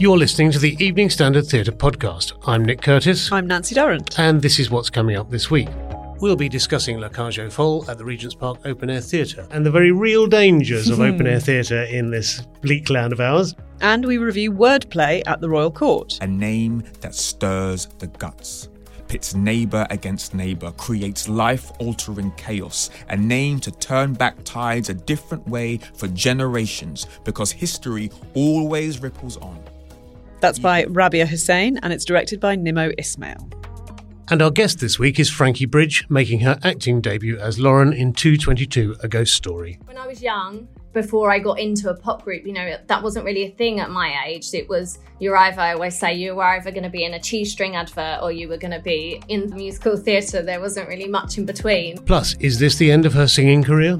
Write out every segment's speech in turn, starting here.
You're listening to the Evening Standard Theatre podcast. I'm Nick Curtis, I'm Nancy Durrant. and this is what's coming up this week. We'll be discussing La Cage aux Folles at the Regent's Park Open Air Theatre and the very real dangers of open air theatre in this bleak land of ours. And we review wordplay at the Royal Court. A name that stirs the guts, pits neighbour against neighbour, creates life altering chaos. A name to turn back tides a different way for generations because history always ripples on. That's by Rabiah Hussain and it's directed by Nimmo Ismail. And our guest this week is Frankie Bridge, making her acting debut as Lauren in 222 A Ghost Story. When I was young, before I got into a pop group, you know, that wasn't really a thing at my age. It was you're either, I always say, you were either going to be in a cheese string advert or you were going to be in the musical theatre. There wasn't really much in between. Plus, is this the end of her singing career?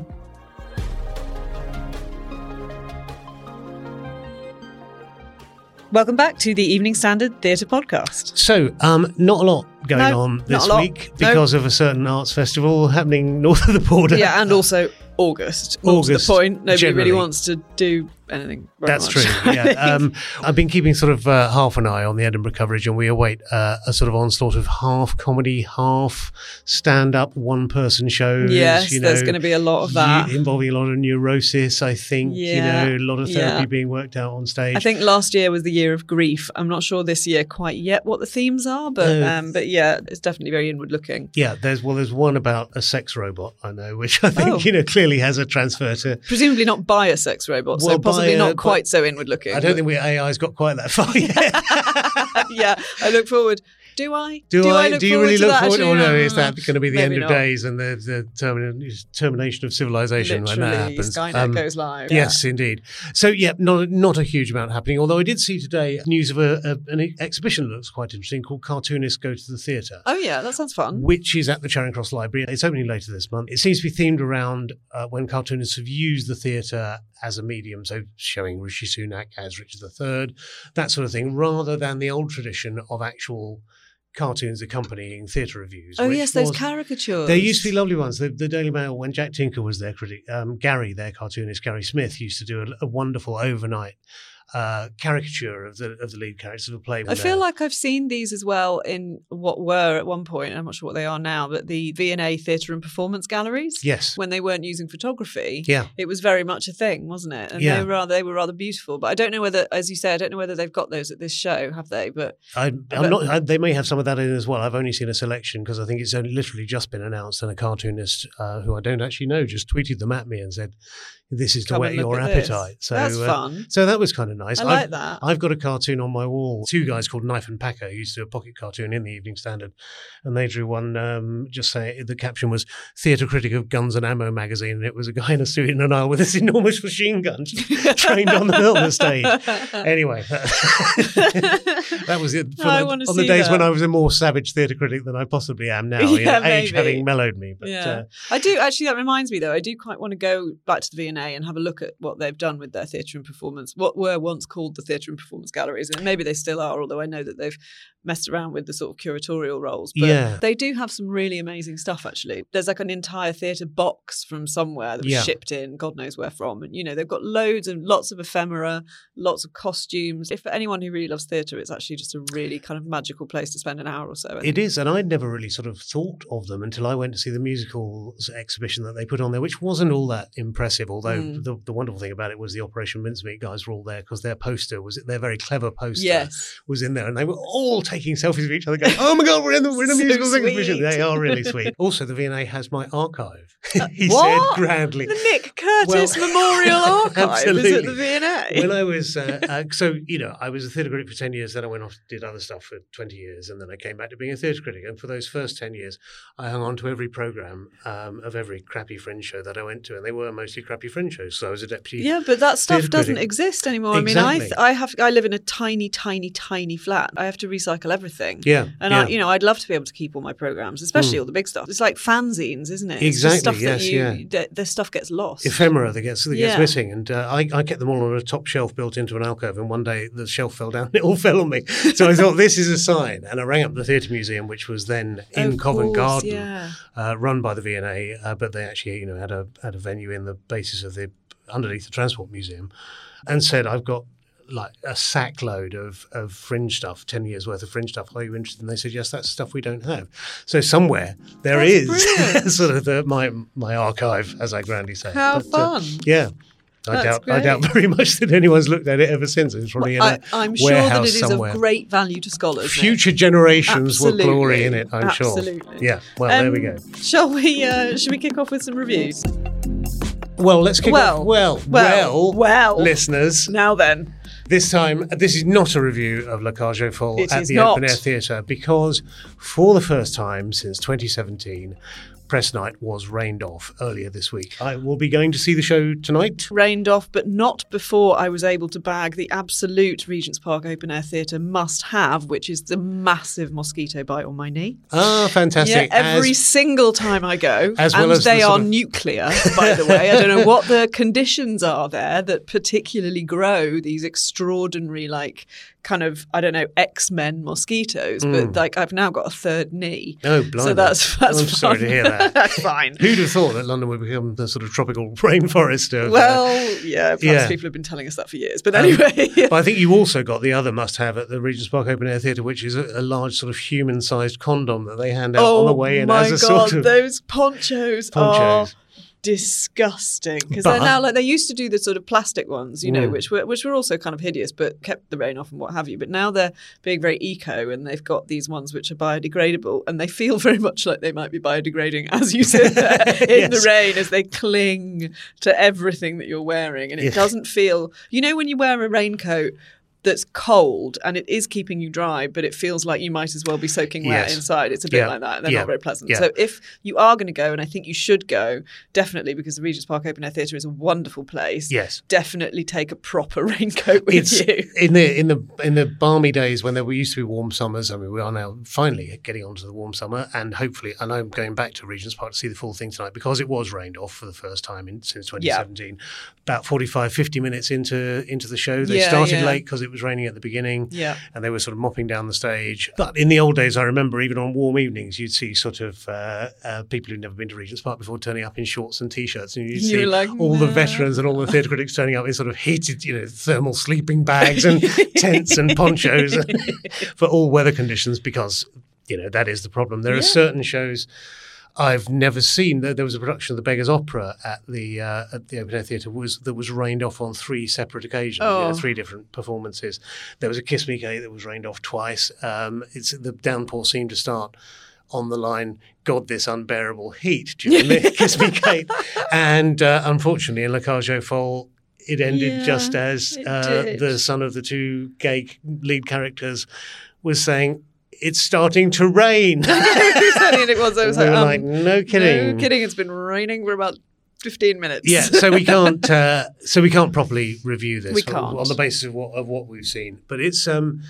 Welcome back to the Evening Standard Theatre Podcast. So, um, not a lot going No, on this week No. because of a certain arts festival happening north of the border. Yeah, and also August. August, the point, nobody generally. really wants to do anything. That's much. true. Yeah, um, I've been keeping sort of uh, half an eye on the Edinburgh coverage, and we await uh, a sort of onslaught of half comedy, half stand-up, one-person shows. Yes, you there's going to be a lot of that. involving a lot of neurosis. I think Yeah, you know a lot of therapy yeah. being worked out on stage. I think last year was the year of grief. I'm not sure this year quite yet what the themes are, but No. um, but yeah, it's definitely very inward looking. Yeah, there's well, there's one about a sex robot I know, which I think Oh. you know clearly has a transfer to. Presumably not by a sex robot, Well, so possibly not uh, quite so inward looking. I don't think we AI's got quite that far yet. yeah, I look forward. Do I? Do, I? look Do you really to look that? forward? Actually, Or no, is that going to be the maybe end of days and the, the termin- termination of civilization when that happens? Skynet Um, goes live. Yes, indeed. So, yeah, not not a huge amount happening. Although I did see today news of a, a, an exhibition that looks quite interesting called "Cartoonists Go to the Theatre." Oh yeah, that sounds fun. Which is at the Charing Cross Library. It's opening later this month. It seems to be themed around uh, when cartoonists have used the theatre as a medium, so showing Rishi Sunak as Richard III, that sort of thing, rather than the old tradition of actual cartoons accompanying theatre reviews. Oh yes, those was- caricatures. there used to be lovely ones. The, the Daily Mail, when Jack Tinker was their critic, um, Gary, their cartoonist, Gary Smith, used to do a, a wonderful overnight uh, caricature of the of the lead characters of a play. I feel like I've seen these as well in what were at one point. I'm not sure what they are now, but the V&A theatre and performance galleries. yes, When they weren't using photography, yeah, it was very much a thing, wasn't it? And Yeah. they were rather, they were rather beautiful. But I don't know whether, as you say, I don't know whether they've got those at this show, have they? But I, I'm not. I, they may have some of that in as well. I've only seen a selection because I think it's only literally just been announced, and a cartoonist uh, who I don't actually know just tweeted them at me and said, "This is to come whet your at this. appetite." So that's uh, fun. So that was kind of nice. I like I've- that. I've got a cartoon on my wall. Two guys called Knife and Packer who used to do a pocket cartoon in the Evening Standard, and they drew one um, just say the caption was "Theatre critic of Guns and Ammo magazine," and it was a guy in a suit in an aisle with this enormous machine gun trained on the the stage. Anyway, that, that was it. For I the- wanna on the days when. I was a more savage theatre critic than I possibly am now, you know, age having mellowed me. But yeah, uh, I do actually. That reminds me, though, I do quite want to go back to the V&A and have a look at what they've done with their theatre and performance. What were once called the theatre and performance galleries, and maybe they still are. Although I know that they've messed around with the sort of curatorial roles. But Yeah. they do have some really amazing stuff. Actually, there's like an entire theatre box from somewhere that was Yeah. shipped in, God knows where from, and you know they've got loads and lots of ephemera, lots of costumes. If for anyone who really loves theatre, it's actually just a really kind of magical place to spend an hour or so. It is, and I'd never really sort of thought of them until I went to see the musical exhibition that they put on there, which wasn't all that impressive. Although Although Mm. the, the wonderful thing about it was the Operation Mincemeat guys were all there because their poster was their very clever poster Yes. was in there, and they were all taking selfies of each other, going, "Oh my god, we're in the we're in a So musical exhibition." They are really sweet. Also, the V&A has my archive. he what? said grandly. The Nick Curtis Well, Memorial Archive is at absolutely. the V&A. when I was uh, uh, so you know I was a theatre critic for ten years. Then I went off did other stuff for twenty years, and then I came back to being a theatre critic. And for those first ten years, I hung on to every program um, of every crappy fringe show that I went to, and they were mostly crappy fringe shows. So I was a deputy. Yeah, but that stuff doesn't critic. exist anymore. I mean, I th- I have I live in a tiny, tiny, tiny flat. I have to recycle everything. Yeah, and yeah. I, you know, I'd love to be able to keep all my programs, especially all the big stuff. It's like fanzines, isn't it? Exactly, stuff yes, that you, yeah. that the stuff gets lost. ephemera that gets that gets missing, and uh, I, I kept them all on a top shelf built into an alcove. And one day the shelf fell down; it all fell on me. So I thought this is a sign, and I rang up the theatre museum, which was then in Of Covent course, Garden, yeah. uh, run by the V&A, uh, but they actually you know had a had a venue in the basis of the underneath the Transport Museum, and said I've got. Like a sack load of, of fringe stuff, 10 years worth of fringe stuff. Are you interested? And they said, yes, that's stuff we don't have. So somewhere there That's is sort of the, my my archive, as I grandly say. How But, uh, fun. yeah. I That's doubt I doubt very much that anyone's looked at it ever since. It's probably in a I, I'm sure that it is somewhere. of great value to scholars. Future generations will glory in it, I'm sure. Absolutely. sure. Yeah. Well, there we Um, go. Shall we? Uh, should we kick off with some reviews? Well, let's kick well, off. Well, well, well, well. listeners. Now then, This time, this is not a review of La Cage aux Folles at the not. Open Air Theatre because, for the first time since 2017, press night was rained off earlier this week. I will be going to see the show tonight. rained off, but not before I was able to bag the absolute Regent's Park Open Air Theatre must have, which is the massive mosquito bite on my knee. Ah, fantastic! Yeah, every As- single time I go, As and well as the they sort are of- nuclear, by the way. I don't know what the conditions are there that particularly grow these extraordinary, like kind of I don't know X Men mosquitoes. But like I've now got a third knee. Oh, blimey. so that's that's I'm sorry to hear that. that's fine. Who'd have thought that London would become the sort of tropical rainforest of? Well, yeah, perhaps yeah. people have been telling us that for years. But um, anyway, but I think you also got the other must-have at the Regent's Park Open Air Theatre, which is a, a large sort of human-sized condom that they hand out on the way in Oh my as a god, sort of those ponchos, ponchos. are disgusting because they're now like they used to do the sort of plastic ones, you know, Mm. which were which were also kind of hideous, but kept the rain off and what have you. But now they're being very eco, and they've got these ones which are biodegradable, and they feel very much like they might be biodegrading as you sit there in Yes. the rain as they cling to everything that you're wearing, and it Yeah. doesn't feel. You know, when you wear a raincoat. That's cold and it is keeping you dry, but it feels like you might as well be soaking wet Yes. inside. It's a bit Yeah. like that. and They're Yeah. not very pleasant. Yeah. So if you are going to go, and I think you should go, definitely because the Regent's Park Open Air Theatre is a wonderful place. Yes. Definitely take a proper raincoat with it's you. in the in the in the balmy days when there were used to be warm summers. I mean, we are now finally getting onto the warm summer, and hopefully, and I'm going back to Regent's Park to see the full thing tonight because it was rained off for the first time in, since 2017. About 45, 50 minutes into into the show, they started late because it was raining at the beginning. Yeah. and they were sort of mopping down the stage. But in the old days, I remember even on warm evenings, you'd see sort of uh, uh, people who'd never been to Regent's Park before turning up in shorts and t-shirts, and you'd You see like, all the veterans and all the theatre critics turning up in sort of heated, you know, thermal sleeping bags and tents and ponchos for all weather conditions because, you know, that is the problem. There are certain shows I've never seen. There there was a production of The Beggar's Opera at the uh, at the Open Air Theatre was that was rained off on three separate occasions, you know, Oh. three different performances. There was a Kiss Me Kate that was rained off twice. Um, it's the downpour seemed to start on the line, God, this unbearable heat during the Kiss Me Kate. And uh, unfortunately, in La Cage aux Folles, it ended Yeah, just as uh, the son of the two gay lead characters was saying, It's starting to rain. It was? I was like, um, like, No kidding. No kidding. It's been raining for about 15 minutes. Yeah, so we can't, uh, so we can't properly review this We on- can't. on the basis of what of what we've seen. But it's um,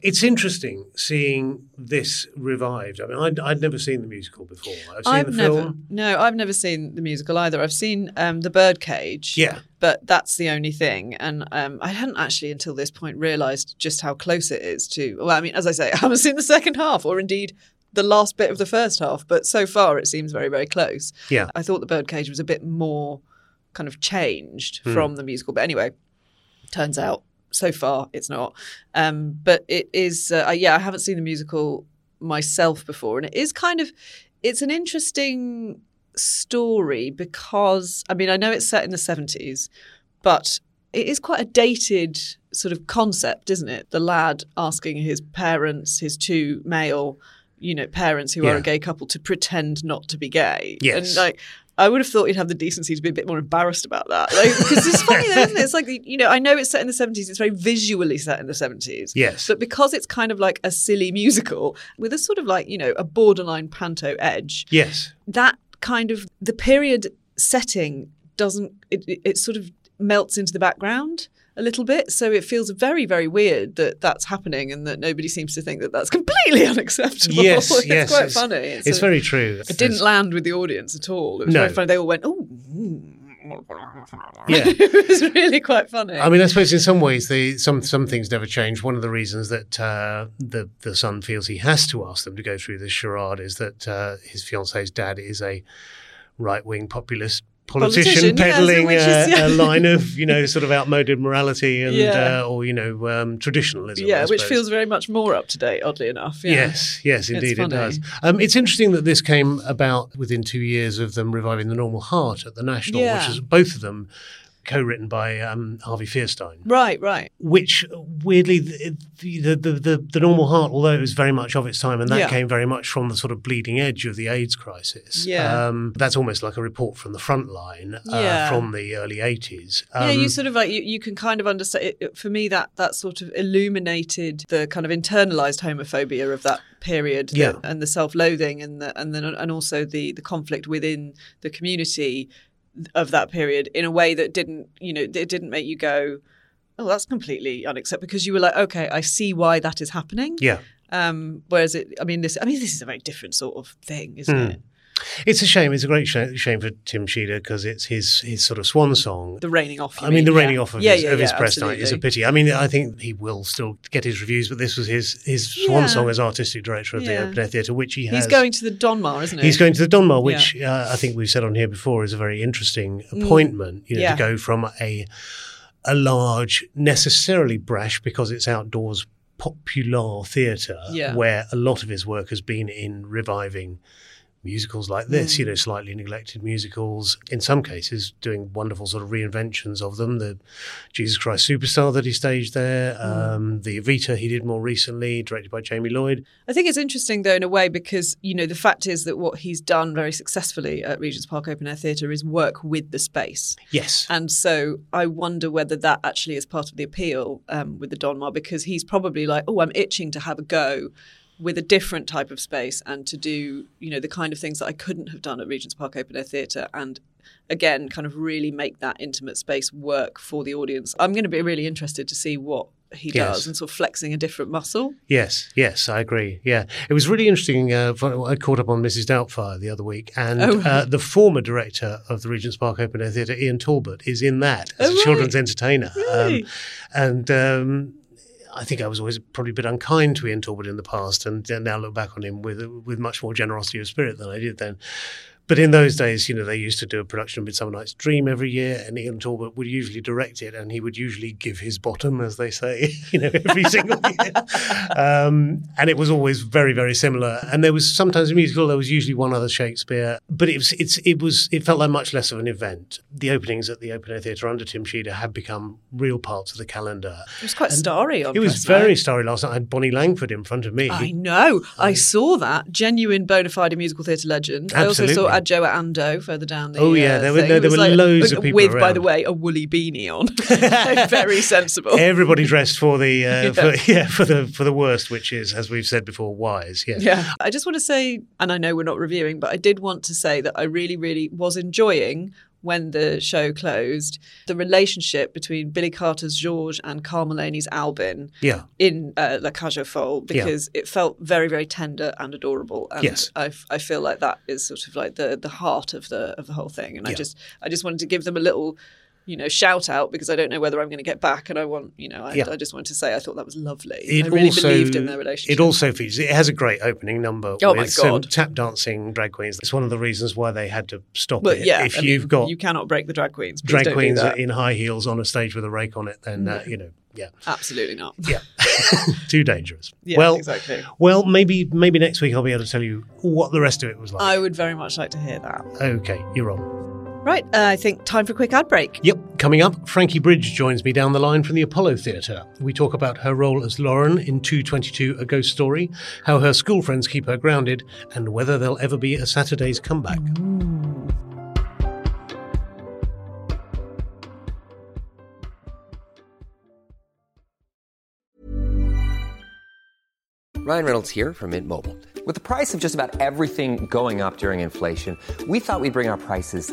it's interesting seeing this revived. I mean, I'd, I'd never seen the musical before. I've seen I've the never, film. no, I've never seen the musical either. I've seen um, the Birdcage. Yeah. but that's the only thing. And um, I hadn't actually until this point realised just how close it is to. Well, I mean, as I say, I haven't seen the second half, or indeed the last bit of the first half. But so far, it seems very, very close. Yeah. I thought the Birdcage was a bit more kind of changed Hmm. from the musical, but anyway, turns out so far it's not. Um, but it is. Uh, yeah, I haven't seen the musical myself before, and it is kind of. It's an interesting story because I mean I know it's set in the seventies, but it is quite a dated sort of concept, isn't it? The lad asking his parents, his two male, you know, parents who are a gay couple to pretend not to be gay. Yes. And like I would have thought he'd have the decency to be a bit more embarrassed about that. Like, because it's funny, though, isn't it? It's like, you know, I know it's set in the 70s, it's very visually set in the 70s. Yes. But because it's kind of like a silly musical with a sort of like, you know, a borderline panto edge, Yes. that kind of the period setting doesn't it, it, it sort of melts into the background a little bit so it feels very very weird that that's happening and that nobody seems to think that that's completely unacceptable Yes, it's yes, quite it's- funny It's, a- very true. it didn't land with the audience at all it was No. very funny they all went oh mm." Yeah. it was really quite funny I mean, I suppose in some ways, the some some things never change. One of the reasons that uh, the the son feels he has to ask them to go through this charade is that uh, his fiance's dad is a right wing populist politician, Politician, yes, peddling which is- yeah. a line of you know sort of outmoded morality and Yeah. uh, or you know um, traditionalism. yeah which feels very much more up to date oddly enough yeah. Yes, yes, indeed it does. Um, it's interesting that this came about within two years of them reviving the Normal Heart at the National, which is both of them co-written by um, Harvey Fierstein. right right Which weirdly, the, the the the the Normal Heart, although it was very much of its time, and that Yeah. came very much from the sort of bleeding edge of the AIDS crisis. Yeah. um, that's almost like a report from the front line uh, Yeah. from the early eighties. yeah, you sort of like you, you can kind of understand. It, it- for me, that that sort of illuminated the kind of internalized homophobia of that period, Yeah. and the self-loathing, and the and then and also the the conflict within the community of that period in a way that didn't, you know, it didn't make you go, oh, that's completely unacceptable because you were like, okay, I see why that is happening. yeah. Um, whereas it, I mean, this, I mean, this is a very different sort of thing, isn't Hmm. it? It's a shame. It's a great sh- shame for Tim Sheader because it's his his sort of swan song. The raining off. I mean, the yeah. raining off of Yeah, his, yeah, of his yeah, press night is a pity. I mean, I think he will still get his reviews, but this was his his swan song as artistic director of the Yeah. Open Air Theatre, which he has. He's going to the Donmar, isn't he? He's going to the Donmar, which uh, I think we've said on here before is a very interesting appointment. You know, Mm. Yeah. to go from a a large, necessarily brash because it's outdoors, popular theatre, Yeah. where a lot of his work has been in reviving musicals like this, Mm. you know, slightly neglected musicals. In some cases, doing wonderful sort of reinventions of them. The Jesus Christ Superstar that he staged there, Mm. um, the Evita he did more recently, directed by Jamie Lloyd. I think it's interesting though in a way because you know the fact is that what he's done very successfully at Regent's Park Open Air Theatre is work with the space, Yes. and so I wonder whether that actually is part of the appeal um, with the Donmar because he's probably like, oh, I'm itching to have a go with a different type of space and to do you know the kind of things that I couldn't have done at Regent's Park Open Air Theatre and again kind of really make that intimate space work for the audience. I'm going to be really interested to see what he Yes. does and sort of flexing a different muscle. Yes, yes, I agree. Yeah, it was really interesting. Uh, I caught up on Mrs. Doubtfire the other week, and Oh, uh, the former director of the Regent's Park Open Air Theatre, Ian Talbot, is in that as Oh, a right. children's entertainer. Really? Um, and um, I think I was always probably a bit unkind to Ian Talbot in the past, and now look back on him with with much more generosity of spirit than I did then. But in those days, you know, they used to do a production of Midsummer Night's Dream every year, and Ian Talbot would usually direct it, and he would usually give his bottom, as they say, you know, every single year. Um, and it was always very, very similar. And there was sometimes a musical, there was usually one other Shakespeare, but it was, it's, it was, it felt like much less of an event. The openings at the Open Air Theatre under Tim Sheader had become real parts of the calendar. It was quite starry. On It was very night. starry last night. I had Bonnie Langford in front of me. I know. I saw that genuine bona fide musical theatre legend. I also saw Absolutely. Adjoa Andoh further down the. Oh, yeah, uh, there were- thing. there- It there was were loads of people with, by the way, a woolly beanie on. very sensible. Everybody dressed for the uh, Yeah. for, yeah for the for the worst, which is as we've said before, wise. Yeah. Yeah. I just want to say, and I know we're not reviewing, but I did want to say that I really, really was enjoying when the show closed the relationship between Billy Carter's George and Carl Mullaney's Albin Yeah. in uh, La Cage aux Folles because it felt very, very tender and adorable. And Yes. I, f- I feel like that is sort of like the the heart of the of the whole thing. And I just I just wanted to give them a little you know, shout out because I don't know whether I'm going to get back, and I want, you know, I, Yeah. I just want to say I thought that was lovely. It I really also, believed in their relationship. It also features. It has a great opening number. Oh my with some God. tap dancing drag queens. It's one of the reasons why they had to stop but it. yeah, if I you've got you cannot break the drag queens. Drag queens in high heels on a stage with a rake on it, then uh, you know, yeah, absolutely not. yeah, too dangerous. Yeah, well, exactly. Well, maybe maybe next week I'll be able to tell you what the rest of it was like. I would very much like to hear that. okay, you're on. Right, uh, I think time for a quick ad break. Yep, coming up, Frankie Bridge joins me down the line from the Apollo Theatre. We talk about her role as Lauren in 222 A Ghost Story, how her school friends keep her grounded, and whether there'll ever be a Saturday's comeback. Ryan Reynolds here from Mint Mobile. With the price of just about everything going up during inflation, we thought we'd bring our prices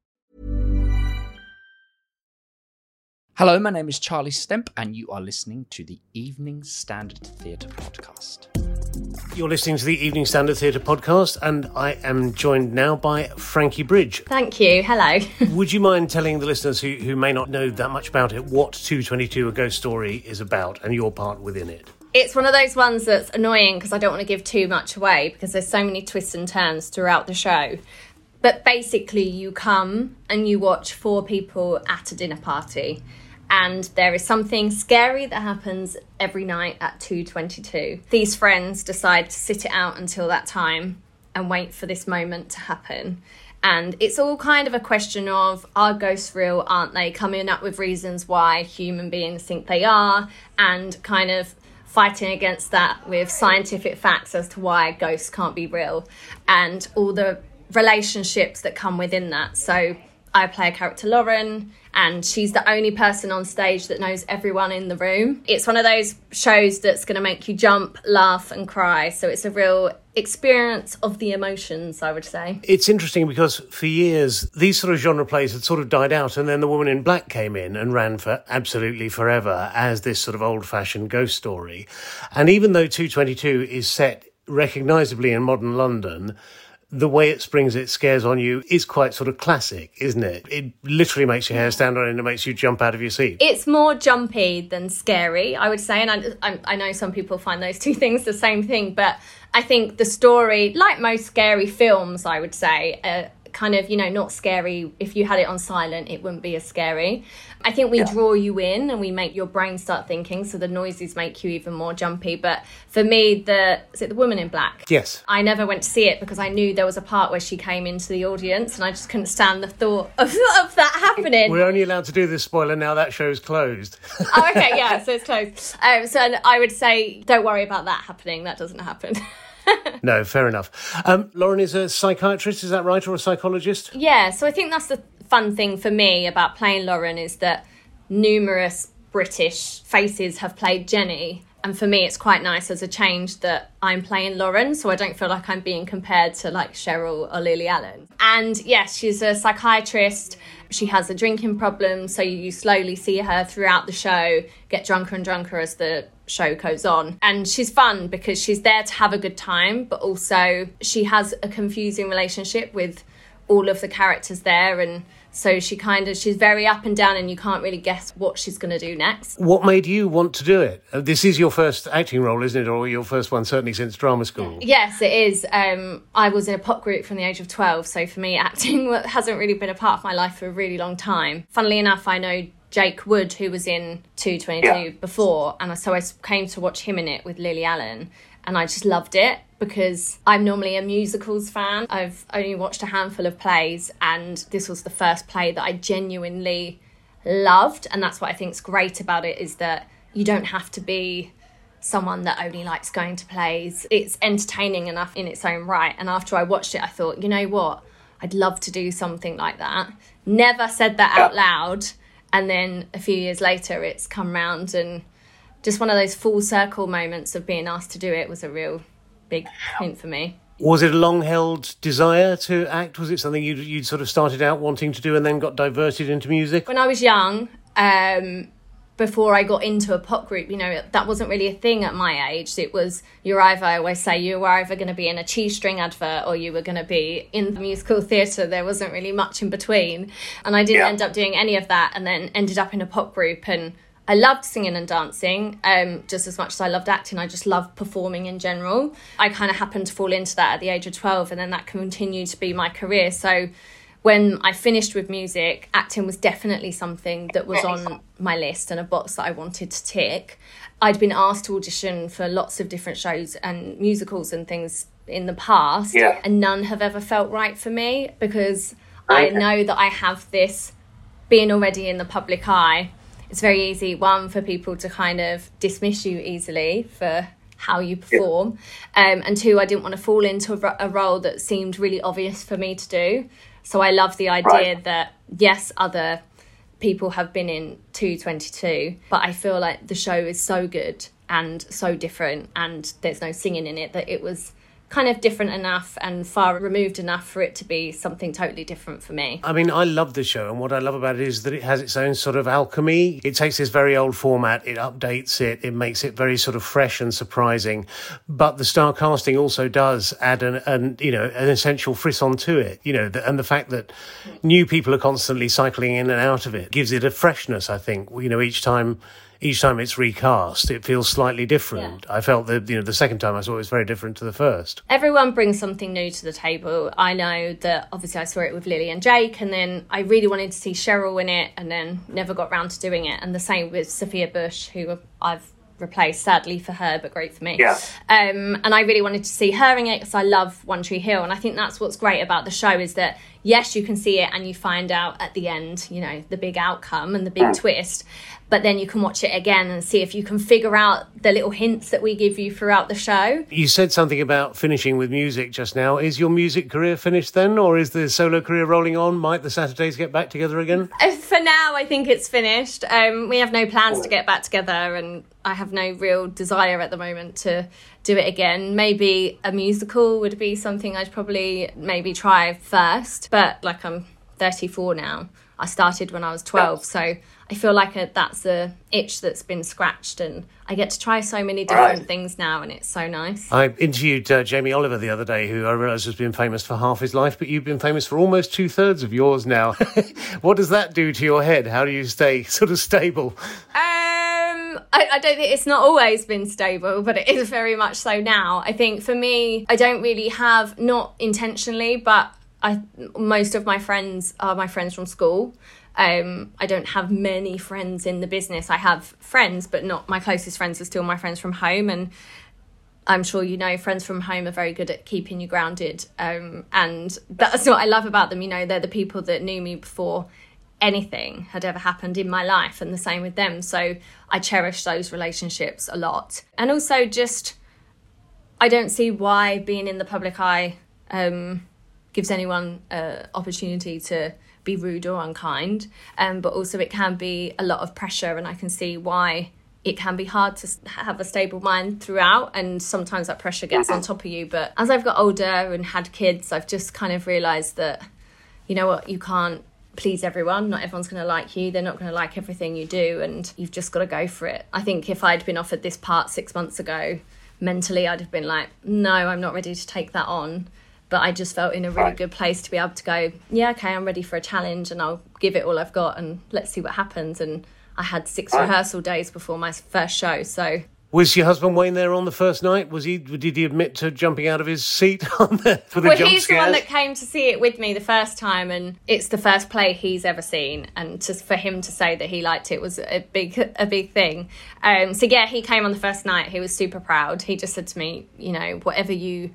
Hello, my name is Charlie Stemp, and you are listening to the Evening Standard Theatre Podcast. You're listening to the Evening Standard Theatre podcast, and I am joined now by Frankie Bridge. Thank you. Hello. Would you mind telling the listeners who, who may not know that much about it what 222 A Ghost Story is about and your part within it? It's one of those ones that's annoying because I don't want to give too much away because there's so many twists and turns throughout the show. But basically, you come and you watch four people at a dinner party, and there is something scary that happens every night at 2:22. These friends decide to sit it out until that time and wait for this moment to happen. And it's all kind of a question of are ghosts real, aren't they? Coming up with reasons why human beings think they are, and kind of fighting against that with scientific facts as to why ghosts can't be real and all the relationships that come within that. So I play a character Lauren and she's the only person on stage that knows everyone in the room. It's one of those shows that's going to make you jump, laugh and cry. So it's a real experience of the emotions, I would say. It's interesting because for years these sort of genre plays had sort of died out, and then the woman in black came in and ran for absolutely forever as this sort of old fashioned ghost story. And even though 222 is set recognisably in modern London, the way it springs its scares on you is quite sort of classic, isn't it? It literally makes your hair stand on end and makes you jump out of your seat. It's more jumpy than scary, I would say. And I, I, know some people find those two things the same thing, but I think the story, like most scary films, I would say, uh, kind of, you know, not scary. If you had it on silent, it wouldn't be as scary. I think we draw you in and we make your brain start thinking, so the noises make you even more jumpy. But for me, the is it the woman in black? Yes. I never went to see it because I knew there was a part where she came into the audience and I just couldn't stand the thought of, of that happening. We're only allowed to do this spoiler now that show's closed. oh, okay, yeah, so it's closed. Um, so I would say, don't worry about that happening. That doesn't happen. no, fair enough. Um, Lauren is a psychiatrist, is that right, or a psychologist? yeah, so I think that's the fun thing for me about playing Lauren is that numerous British faces have played Jenny. And for me, it's quite nice as a change that I'm playing Lauren, so I don't feel like I'm being compared to like Cheryl or Lily Allen. And yes, she's a psychiatrist. She has a drinking problem, so you slowly see her throughout the show get drunker and drunker as the show goes on. And she's fun because she's there to have a good time, but also she has a confusing relationship with all of the characters there and so she kind of she's very up and down and you can't really guess what she's going to do next What made you want to do it? Uh, This is your first acting role, isn't it? Or your first one, certainly since drama school. yes it is um, i was in a pop group from the age of 12 so for me acting hasn't really been a part of my life for a really long time funnily enough i know jake wood who was in 222 before and so I came to watch him in it with lily allen and I just loved it because I'm normally a musicals fan. I've only watched a handful of plays, and this was the first play that I genuinely loved. And that's what I think is great about it is that you don't have to be someone that only likes going to plays. It's entertaining enough in its own right. And after I watched it, I thought, you know what? I'd love to do something like that. Never said that out loud. And then a few years later, it's come round and just one of those full circle moments of being asked to do it was a real big hint for me. Was it a long held desire to act? Was it something you'd, you'd sort of started out wanting to do and then got diverted into music? When I was young, um, before I got into a pop group, you know, that wasn't really a thing at my age. It was you're either, I always say, you were either going to be in a cheese string advert or you were going to be in the musical theatre. There wasn't really much in between. And I didn't yeah. end up doing any of that and then ended up in a pop group and I loved singing and dancing um, just as much as I loved acting. I just loved performing in general. I kind of happened to fall into that at the age of 12, and then that continued to be my career. So when I finished with music, acting was definitely something that was on my list and a box that I wanted to tick. I'd been asked to audition for lots of different shows and musicals and things in the past, yeah. and none have ever felt right for me because okay. I know that I have this being already in the public eye it's very easy one for people to kind of dismiss you easily for how you perform yeah. um, and two i didn't want to fall into a, a, role that seemed really obvious for me to do so i love the idea right. that yes other people have been in 222 but i feel like the show is so good and so different and there's no singing in it that it was kind of different enough and far removed enough for it to be something totally different for me. I mean, I love the show, and what I love about it is that it has its own sort of alchemy. It takes this very old format, it updates it, it makes it very sort of fresh and surprising. But the star casting also does add an, an you know, an essential frisson to it. You know, the, and the fact that new people are constantly cycling in and out of it gives it a freshness. I think you know each time each time it's recast, it feels slightly different. Yeah. I felt that you know the second time I saw it was very different to the first. Everyone brings something new to the table. I know that obviously I saw it with Lily and Jake, and then I really wanted to see Cheryl in it, and then never got round to doing it. And the same with Sophia Bush, who I've replaced, sadly for her, but great for me. Yeah. Um, and I really wanted to see her in it because I love One Tree Hill, and I think that's what's great about the show is that yes, you can see it and you find out at the end, you know, the big outcome and the big mm. twist, but then you can watch it again and see if you can figure out the little hints that we give you throughout the show. You said something about finishing with music just now. Is your music career finished then, or is the solo career rolling on? Might the Saturdays get back together again? Uh, for now, I think it's finished. Um, we have no plans to get back together, and I have no real desire at the moment to do it again. Maybe a musical would be something I'd probably maybe try first, but like I'm 34 now. I started when I was 12, so I feel like a, that's a itch that's been scratched, and I get to try so many different right. things now, and it's so nice. I interviewed uh, Jamie Oliver the other day, who I realise has been famous for half his life, but you've been famous for almost two thirds of yours now. what does that do to your head? How do you stay sort of stable? Um, I, I don't think it's not always been stable, but it is very much so now. I think for me, I don't really have, not intentionally, but I most of my friends are my friends from school. Um, I don't have many friends in the business. I have friends, but not my closest friends are still my friends from home. And I'm sure you know, friends from home are very good at keeping you grounded. Um, and that's what I love about them. You know, they're the people that knew me before anything had ever happened in my life, and the same with them. So I cherish those relationships a lot. And also, just I don't see why being in the public eye. Um, gives anyone an opportunity to be rude or unkind. Um, but also, it can be a lot of pressure, and I can see why it can be hard to have a stable mind throughout and sometimes that pressure gets on top of you. But as i've got older and had kids i've just kind of realized that you know what you can't please everyone. Not everyone's going to like you. They're not going to like everything you do and you've just got to go for it. I think if i'd been offered this part 6 months ago mentally i'd have been like no i'm not ready to take that on but I just felt in a really right. good place to be able to go, yeah, okay, I'm ready for a challenge and I'll give it all I've got and let's see what happens. And I had six right. rehearsal days before my first show, so Was your husband Wayne there on the first night? Was he? Did he admit to jumping out of his seat on the, for the well, jump he's the one that came to see it with me the first time, and it's the first play he's ever seen. And just for him to say that he liked it was a big, a big thing. Um, so yeah, he came on the first night. He was super proud. He just said to me, you know, whatever you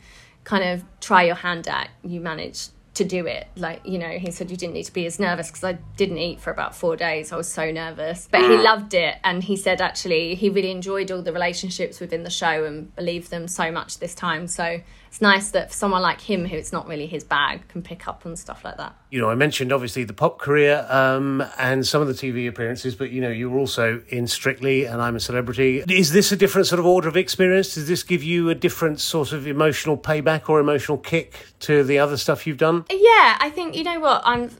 kind of try your hand at, you managed to do it. Like, you know, he said you didn't need to be as nervous because I didn't eat for about four days. I was so nervous. But he mm. loved it. And he said actually he really enjoyed all the relationships within the show and believed them so much this time. So it's nice that for someone like him, who it's not really his bag, can pick up on stuff like that. you know, I mentioned obviously the pop career um, and some of the TV appearances, but you know, you were also in Strictly and I'm a Celebrity. Is this a different sort of order of experience? Does this give you a different sort of emotional payback or emotional kick to the other stuff you've done? Yeah, I think you know what I'm.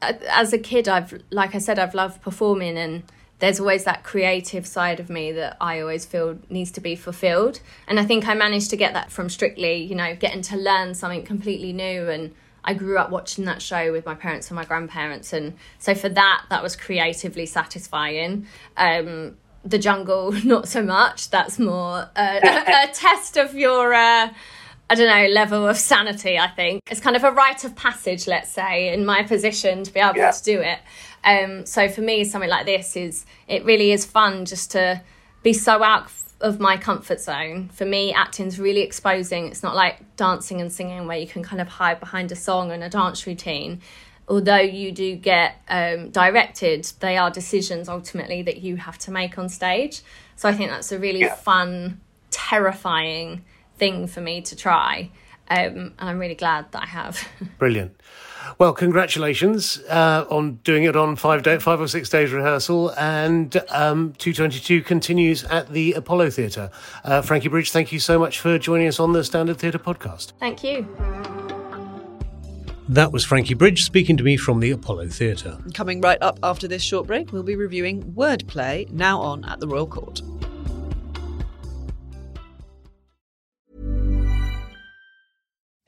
As a kid, I've like I said, I've loved performing, and there's always that creative side of me that I always feel needs to be fulfilled. And I think I managed to get that from Strictly. You know, getting to learn something completely new, and I grew up watching that show with my parents and my grandparents, and so for that, that was creatively satisfying. Um, the jungle, not so much. That's more a, a test of your. Uh, I don't know, level of sanity, I think. It's kind of a rite of passage, let's say, in my position to be able to do it. Um, so for me, something like this is, it really is fun just to be so out of my comfort zone. For me, acting's really exposing. It's not like dancing and singing where you can kind of hide behind a song and a dance routine. Although you do get um, directed, they are decisions ultimately that you have to make on stage. So I think that's a really fun, terrifying thing for me to try. Um, and I'm really glad that I have. Brilliant. Well, congratulations uh, on doing it on five day, five or six days rehearsal, and um, 222 continues at the Apollo Theatre. Uh, Frankie Bridge, thank you so much for joining us on the Standard Theatre podcast. Thank you. That was Frankie Bridge speaking to me from the Apollo Theatre. Coming right up after this short break, we'll be reviewing Wordplay, now on at the Royal Court.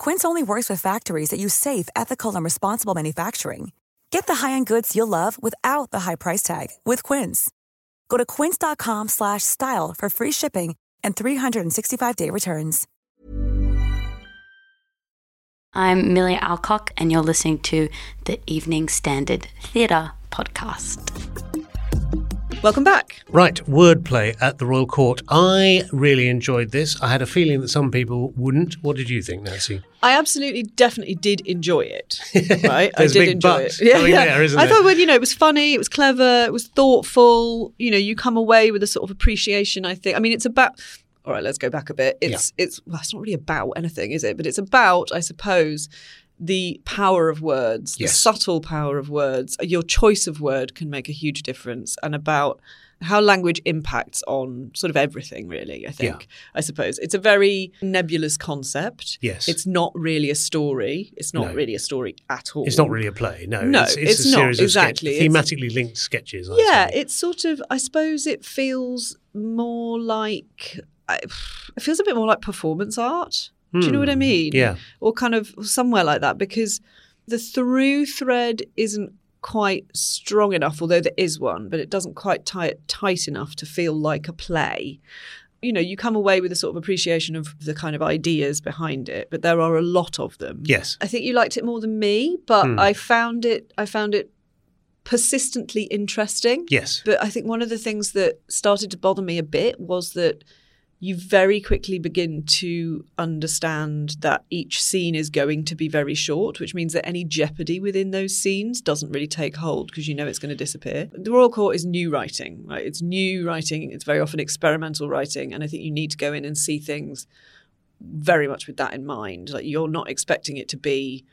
Quince only works with factories that use safe, ethical, and responsible manufacturing. Get the high-end goods you'll love without the high price tag with Quince. Go to quince.com slash style for free shipping and 365-day returns. I'm Millie Alcock, and you're listening to the Evening Standard Theatre podcast. Welcome back. Right, wordplay at the Royal Court. I really enjoyed this. I had a feeling that some people wouldn't. What did you think, Nancy? I absolutely, definitely did enjoy it. Right, I did enjoy it. Yeah, there, isn't I there? thought, well, you know, it was funny, it was clever, it was thoughtful. You know, you come away with a sort of appreciation. I think. I mean, it's about. All right, let's go back a bit. It's it's well, it's not really about anything, is it? But it's about, I suppose, the power of words, the subtle power of words. Your choice of word can make a huge difference, and about how language impacts on sort of everything. Really, I think. I suppose it's a very nebulous concept. Yes. it's not really a story. It's not No. really a story at all. It's not really a play. No, No, it's, it's, it's a not, series of sketch- exactly. It's- thematically linked sketches. I'd yeah, say. it's sort of. I suppose it feels more like. It feels a bit more like performance art. Do you know what I Hmm, mean? yeah. Or kind of somewhere like that because the through thread isn't quite strong enough, although there is one, but it doesn't quite tie it tight enough to feel like a play. You know, you come away with a sort of appreciation of the kind of ideas behind it, but there are a lot of them. Yes. I think you liked it more than me, but Hmm. I found it I found it persistently interesting. Yes. But I think one of the things that started to bother me a bit was that you very quickly begin to understand that each scene is going to be very short, which means that any jeopardy within those scenes doesn't really take hold because you know it's going to disappear. The Royal Court is new writing, right? It's new writing, it's very often experimental writing, and I think you need to go in and see things very much with that in mind. Like you're not expecting it to be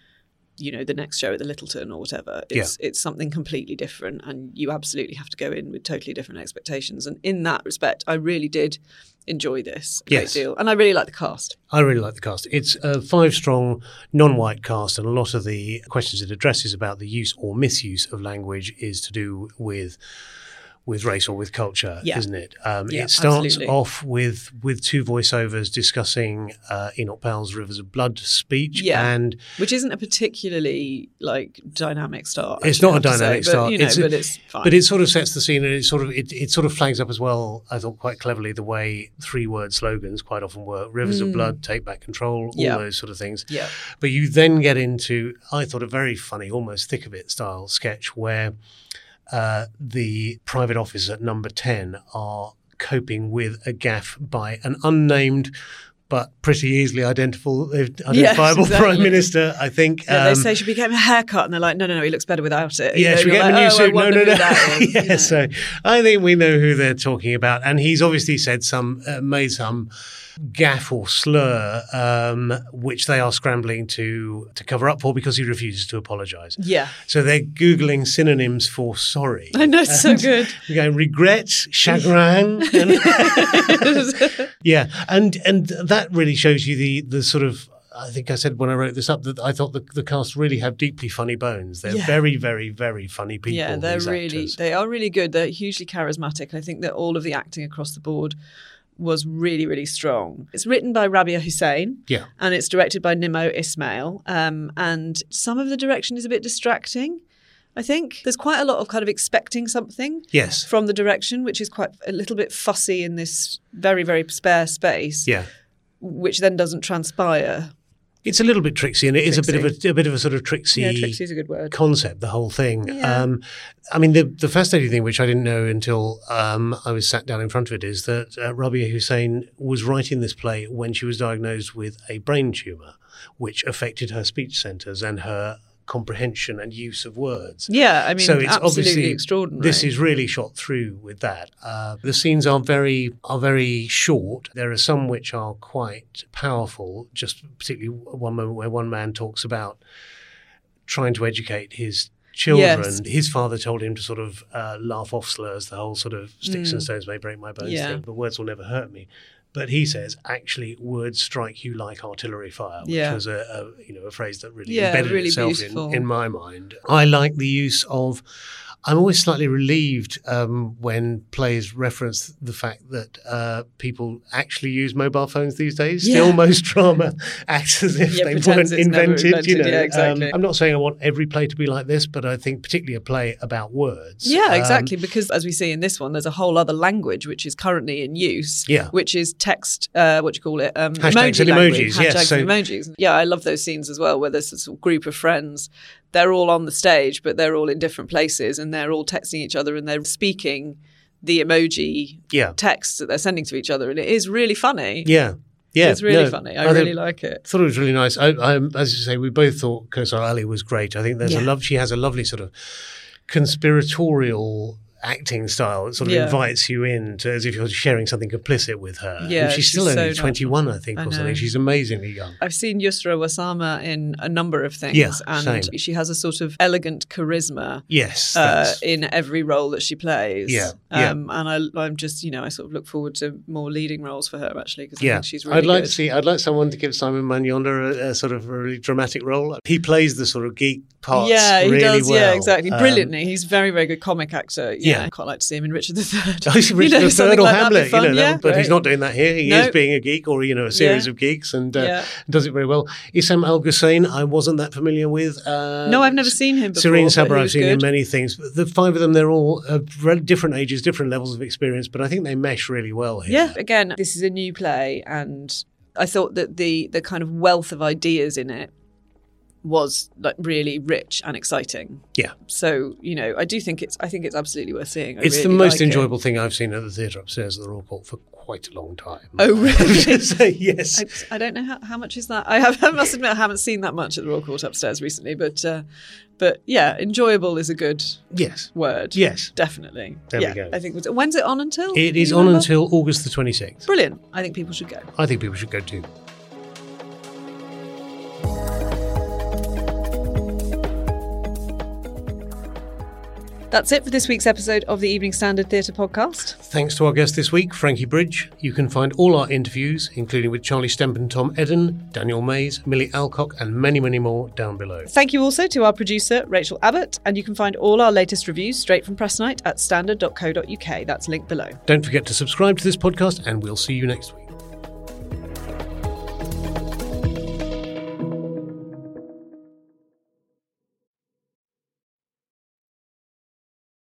you know the next show at the Lyttelton or whatever. It's yeah. it's something completely different, and you absolutely have to go in with totally different expectations. And in that respect, I really did enjoy this a yes. great deal, and I really like the cast. I really like the cast. It's a five-strong, non-white cast, and a lot of the questions it addresses about the use or misuse of language is to do with with race or with culture, yeah. isn't it? Um, yeah, it starts absolutely. off with with two voiceovers discussing uh, Enoch Powell's "Rivers of Blood" speech, yeah, and which isn't a particularly like dynamic start. It's not a dynamic say, start, but, you know, it's, but it's fine. But it sort of sets the scene, and it sort of it, it sort of flags up as well. I thought quite cleverly the way three word slogans quite often work: "Rivers mm. of Blood," "Take Back Control," all yeah. those sort of things. Yeah. But you then get into I thought a very funny, almost thick of it style sketch where uh, the private office at number 10 are coping with a gaffe by an unnamed but pretty easily identifiable, identifiable yes, exactly. prime minister. I think yeah, um, they say she became a haircut, and they're like, no, no, no, he looks better without it. Yeah, should we get like, a new oh, suit? No, no, no. yeah, you know. so I think we know who they're talking about, and he's obviously said some, uh, made some gaff or slur, um, which they are scrambling to to cover up for because he refuses to apologise. Yeah. So they're googling synonyms for sorry. I know, it's so good. We're going regret, chagrin. and yeah, and and that really shows you the the sort of I think I said when I wrote this up that I thought the, the cast really have deeply funny bones. They're yeah. very, very, very funny people. Yeah, they're really actors. they are really good. They're hugely charismatic. I think that all of the acting across the board was really, really strong. It's written by Rabiah Hussain. Yeah. And it's directed by Nimmo Ismail. Um, and some of the direction is a bit distracting. I think there's quite a lot of kind of expecting something yes. from the direction, which is quite a little bit fussy in this very, very spare space. Yeah. Which then doesn't transpire. It's a little bit tricksy, and it is tricksy. a bit of a, a, bit of a sort of tricksy. Yeah, tricksy is a good word. Concept, the whole thing. Yeah. Um, I mean, the the fascinating thing, which I didn't know until um, I was sat down in front of it, is that uh, Rabiah Hussain was writing this play when she was diagnosed with a brain tumor, which affected her speech centers and her comprehension and use of words. Yeah, I mean, so it's obviously extraordinary. This is really shot through with that. Uh, the scenes are very are very short. There are some which are quite powerful. Just particularly one moment where one man talks about trying to educate his children. Yes. His father told him to sort of uh, laugh off slurs, the whole sort of sticks mm. and stones may break my bones yeah. thing, but words will never hurt me. But he says actually words strike you like artillery fire, which yeah. was a, a, you know a phrase that really yeah, embedded really itself in, in my mind. I like the use of I'm always slightly relieved um, when plays reference the fact that uh, people actually use mobile phones these days. Yeah. Still, most drama acts as if yeah, they weren't invented, invented, You know, yeah, exactly. Um, I'm not saying I want every play to be like this, but I think particularly a play about words. Yeah, um, exactly. because as we see in this one, there's a whole other language which is currently in use. Yeah. which is text. Uh, what do you call it? Um, Hashtags emoji and language, emojis. Hashtags yes, so, and emojis. Yeah, I love those scenes as well, where there's of group of friends they're all on the stage, but they're all in different places and they're all texting each other and they're speaking the emoji yeah. texts that they're sending to each other. And it is really funny. Yeah. Yeah, it's really no, funny. I, I really like it. Thought it was really nice. I, I, as you say, we both thought Kosar Ali was great. I think there's yeah. a love. She has a lovely sort of conspiratorial acting style that sort of yeah. invites you in to, as if you're sharing something complicit with her. Yeah, and she's, she's still so only 21, I think, I or something. She's amazingly young. I've seen Yusra Warsama in a number of things, yeah, and same. she has a sort of elegant charisma. Yes, uh, in every role that she plays. Yeah, um, yeah. and I, am just, you know, I sort of look forward to more leading roles for her actually because yeah. I think she's really. I'd like good. to see. I'd like someone to give Simon Manyonda a, a, sort of a really dramatic role. He plays the sort of geek parts. Yeah, he really does. Well. Yeah, exactly. Um, Brilliantly. He's very, very good comic actor. Yeah, Yeah. I quite like to see him in Richard III. Richard you know, III or like Hamlet, you know, yeah, but he's not doing that here. He No. is being a geek or you know a series Yeah. of geeks and uh, Yeah. does it very well. Isam Al Ghussein, I wasn't that familiar with. Uh, No, I've never seen him before. Sirine Saba, I've seen in many things. But the five of them, they're all uh, different ages, different levels of experience, but I think they mesh really well here. Yeah, again, this is a new play, and I thought that the the kind of wealth of ideas in it was like really rich and exciting. Yeah. So you know, I do think it's I think it's absolutely worth seeing. I it's the most like it. enjoyable thing I've seen at the theatre upstairs at the Royal Court for quite a long time. Oh really? so, yes. I, I don't know how, how much is that. I have I must admit I haven't seen that much at the Royal Court upstairs recently, but uh, but yeah, enjoyable is a good yes word. Yes. definitely. There we go. I think when's it on until? It is on remember? until August the 26th. Brilliant. I think people should go. I think people should go too. That's it for this week's episode of the Evening Standard Theatre podcast. Thanks to our guest this week, Frankie Bridge. You can find all our interviews, including with Charlie Stemp and Tom Edden, Daniel Mays, Millie Alcock, and many, many more down below. Thank you also to our producer, Rachel Abbott, and you can find all our latest reviews straight from Press Night at standard.co.uk. That's linked below. Don't forget to subscribe to this podcast, and we'll see you next week.